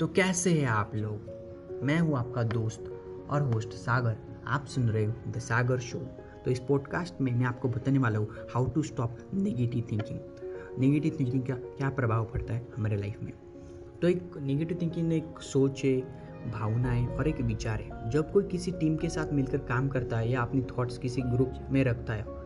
तो कैसे हैं आप लोग? मैं हूँ आपका दोस्त और होस्ट सागर। आप सुन रहे हो द सागर शो तो इस पॉडकास्ट में मैं आपको बताने वाला हूँ how to stop negative thinking negative thinking का क्या प्रभाव पड़ता है हमारे लाइफ में? तो एक नेगेटिव थिंकिंग एक सोच है, भावनाएँ और एक विचार है। जब कोई किसी टीम के साथ मिलकर काम करता है या अपनी थॉट्स किसी ग्रुप में रखता है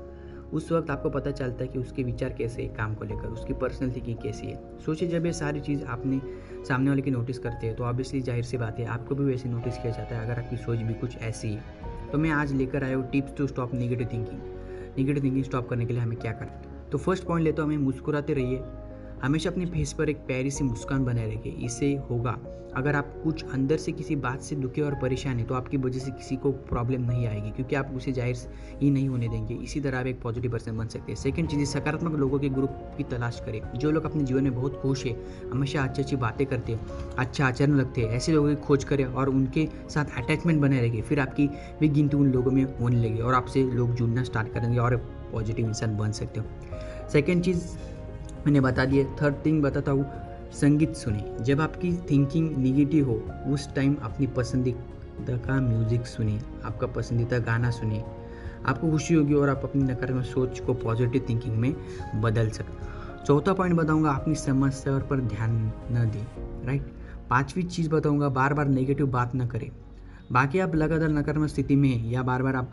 उस वक्त आपको पता चलता है कि उसके विचार कैसे है, काम को लेकर, उसकी पर्सनल थिंकिंग कैसी है। सोचिए, जब ये सारी चीज़ आपने सामने वाले की नोटिस करते हैं तो ऑब्वियसली ज़ाहिर सी बात है, आपको भी वैसे नोटिस किया जाता है, अगर आपकी सोच भी कुछ ऐसी है। तो मैं आज लेकर आया हूँ tips to stop negative thinking negative thinking stop करने के लिए हमें क्या करना तो फ़र्स्ट पॉइंट लेते हूँ, हमें मुस्कुराते रहिए। हमेशा अपने फेस पर एक प्यारी सी मुस्कान बनाए रखिए, इससे होगा। अगर आप कुछ अंदर से किसी बात से दुखे और परेशान है तो आपकी वजह से किसी को प्रॉब्लम नहीं आएगी, क्योंकि आप उसे ज़ाहिर ही नहीं होने देंगे। इसी तरह आप एक पॉजिटिव पर्सन बन सकते हैं। सेकंड चीज़, सकारात्मक लोगों के ग्रुप की तलाश करें। जो लोग अपने जीवन में बहुत खुश है, हमेशा अच्छी अच्छी बातें करते हैं अच्छा आचरण रखते हैं, ऐसे लोगों की खोज करें और उनके साथ अटैचमेंट बनाए रखें फिर आपकी भी गिनती उन लोगों में होने लगी और आपसे लोग जुड़ना स्टार्ट करेंगे और पॉजिटिव इंसान बन सकते हो। सेकेंड चीज़ मैंने बता दिया थर्ड थिंग बताता हूँ, संगीत सुने जब आपकी थिंकिंग निगेटिव हो, उस टाइम अपनी पसंदीदा का म्यूज़िक सुने आपका पसंदीदा गाना सुनिए। आपको खुशी होगी और आप अपनी नकारात्मक सोच को पॉजिटिव थिंकिंग में बदल सकते चौथा पॉइंट बताऊँगा, अपनी समस्या पर ध्यान न दें राइट पांचवी चीज़ बताऊँगा बार बार नेगेटिव बात न करें। बाकी आप लगातार नकारात्मक स्थिति में हैं या बार बार आप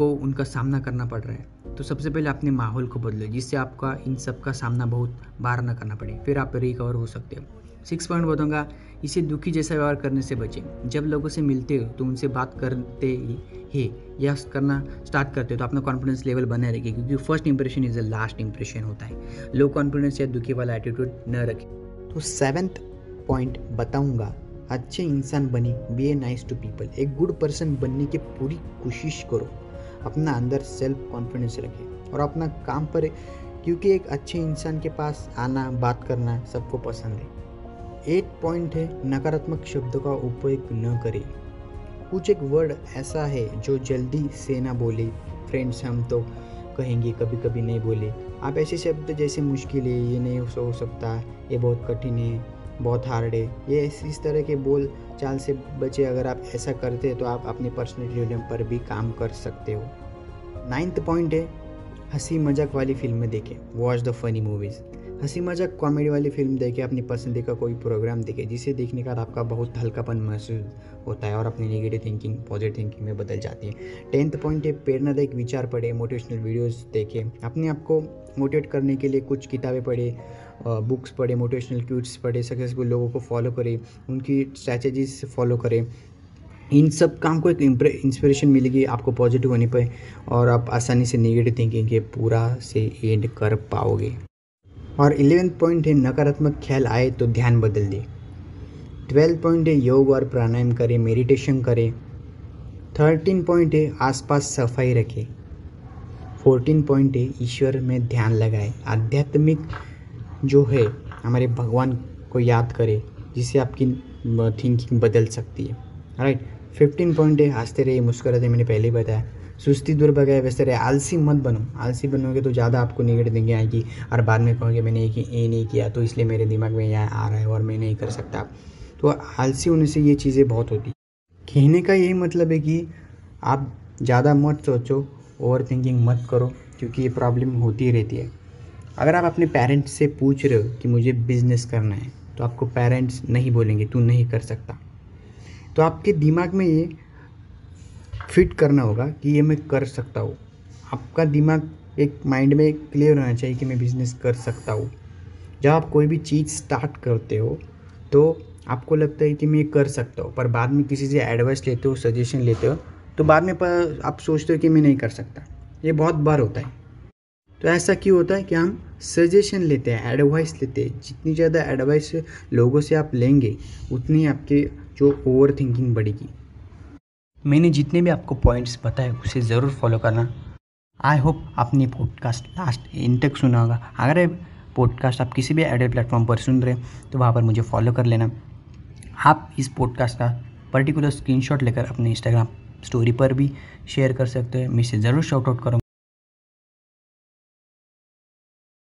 को उनका सामना करना पड़ रहा है। तो सबसे पहले अपने माहौल को बदलो, जिससे आपका इन सब का सामना बहुत बार ना करना पड़े। फिर आप रिकवर हो सकते हो। सिक्स पॉइंट बताऊँगा, इसे दुखी जैसा व्यवहार करने से बचें। जब लोगों से मिलते हो तो उनसे बात करते ही या करना स्टार्ट करते हो तो अपना कॉन्फिडेंस लेवल बने रखे, क्योंकि first impression is the last impression होता है। लो कॉन्फिडेंस या दुखी वाला एटीट्यूड न रखें। तो सेवेंथ पॉइंट बताऊँगा, अच्छे इंसान बने be a nice to people एक गुड पर्सन बनने की पूरी कोशिश करो। अपना अंदर सेल्फ कॉन्फिडेंस रखें और अपना काम पर, क्योंकि एक अच्छे इंसान के पास आना, बात करना सबको पसंद है। एक पॉइंट है, नकारात्मक शब्दों का उपयोग न करें। कुछ एक वर्ड ऐसा है जो जल्दी से ना बोले। फ्रेंड्स हम तो कहेंगे कभी कभी नहीं बोले। आप ऐसे शब्द जैसे मुश्किल है, ये नहीं हो सकता, ये बहुत कठिन है। बहुत हार्ड है। ये इस तरह के बोल चाल से बचे अगर आप ऐसा करते हैं तो आप अपने पर्सनल पर भी काम कर सकते हो। नाइन्थ पॉइंट है, हँसी मज़ाक वाली फ़िल्में देखें। वॉच द फनी मूवीज़ हँसी मज़ाक कॉमेडी वाली फ़िल्म देखें, अपनी पसंदी का कोई प्रोग्राम देखें, जिसे देखने का आपका बहुत हल्कापन महसूस होता है और अपनी नेगेटिव थिंकिंग पॉजिटिव थिंकिंग में बदल जाती है। टेंथ पॉइंट है, प्रेरणादायक विचार पढ़े मोटिवेशनल वीडियोस देखें। अपने आप को मोटिवेट करने के लिए कुछ किताबें पढ़े बुक्स पढ़े मोटिवेशनल क्यूट्स पढ़े सक्सेसफुल लोगों को फॉलो करें, उनकी स्ट्रैटेजीज फॉलो करें। इन सब काम को एक इंस्पिरेशन मिलेगी आपको पॉजिटिव होने पर और आप आसानी से नेगेटिव थिंकिंग के पूरा से एंड कर पाओगे। और इलेवेंथ पॉइंट है नकारात्मक ख्याल आए तो ध्यान बदल दे। ट्वेल्थ पॉइंट है योग और प्राणायाम करें मेडिटेशन करें। थर्टीन पॉइंट है आसपास सफ़ाई रखें। फोर्टीन पॉइंट है ईश्वर में ध्यान लगाए। आध्यात्मिक जो है, हमारे भगवान को याद करें, जिससे आपकी थिंकिंग बदल सकती है। राइट फिफ्टीन पॉइंट है हँसते रहिए, मुस्कुराते मैंने पहले ही बताया। सुस्ती दूर भगाए वैसे रहे, आलसी मत बनो। आलसी बनोगे तो ज़्यादा आपको निगेटिव थिंकिंग आएगी और बाद में कहोगे, मैंने एक ये नहीं किया तो इसलिए मेरे दिमाग में यह आ रहा है और मैं नहीं कर सकता। तो आलसी होने से ये चीज़ें बहुत होती कहने का यही मतलब है कि आप ज़्यादा मत सोचो ओवर थिंकिंग मत करो, क्योंकि ये प्रॉब्लम होती रहती है। अगर आप अपने पेरेंट्स से पूछ रहे हो कि मुझे बिज़नेस करना है तो आपको पेरेंट्स नहीं बोलेंगे, तू नहीं कर सकता। तो आपके दिमाग में ये फिट करना होगा कि ये मैं कर सकता हूँ। आपका दिमाग एक माइंड में क्लियर होना चाहिए कि मैं बिज़नेस कर सकता हूँ। जब आप कोई भी चीज़ स्टार्ट करते हो तो आपको लगता है कि मैं ये कर सकता हूँ, पर बाद में किसी से एडवाइस लेते हो सजेशन लेते हो तो बाद में पर आप सोचते हो कि मैं नहीं कर सकता। ये बहुत बार होता है। तो ऐसा क्यों होता है कि हम सजेशन लेते हैं एडवाइस लेते हैं। जितनी ज़्यादा एडवाइस लोगों से आप लेंगे, उतनी आपके जो ओवर थिंकिंग बढ़ेगी। मैंने जितने भी आपको पॉइंट्स बताए, उसे ज़रूर फॉलो करना। आई होप आपने पॉडकास्ट लास्ट इन तक सुना होगा। अगर पॉडकास्ट आप किसी भी एडेड प्लेटफॉर्म पर सुन रहे हैं तो वहाँ पर मुझे फॉलो कर लेना। आप इस पॉडकास्ट का पर्टिकुलर स्क्रीनशॉट लेकर अपने इंस्टाग्राम स्टोरी पर भी शेयर कर सकते हैं। मैं इसे ज़रूर शॉर्ट आउट करूँगा।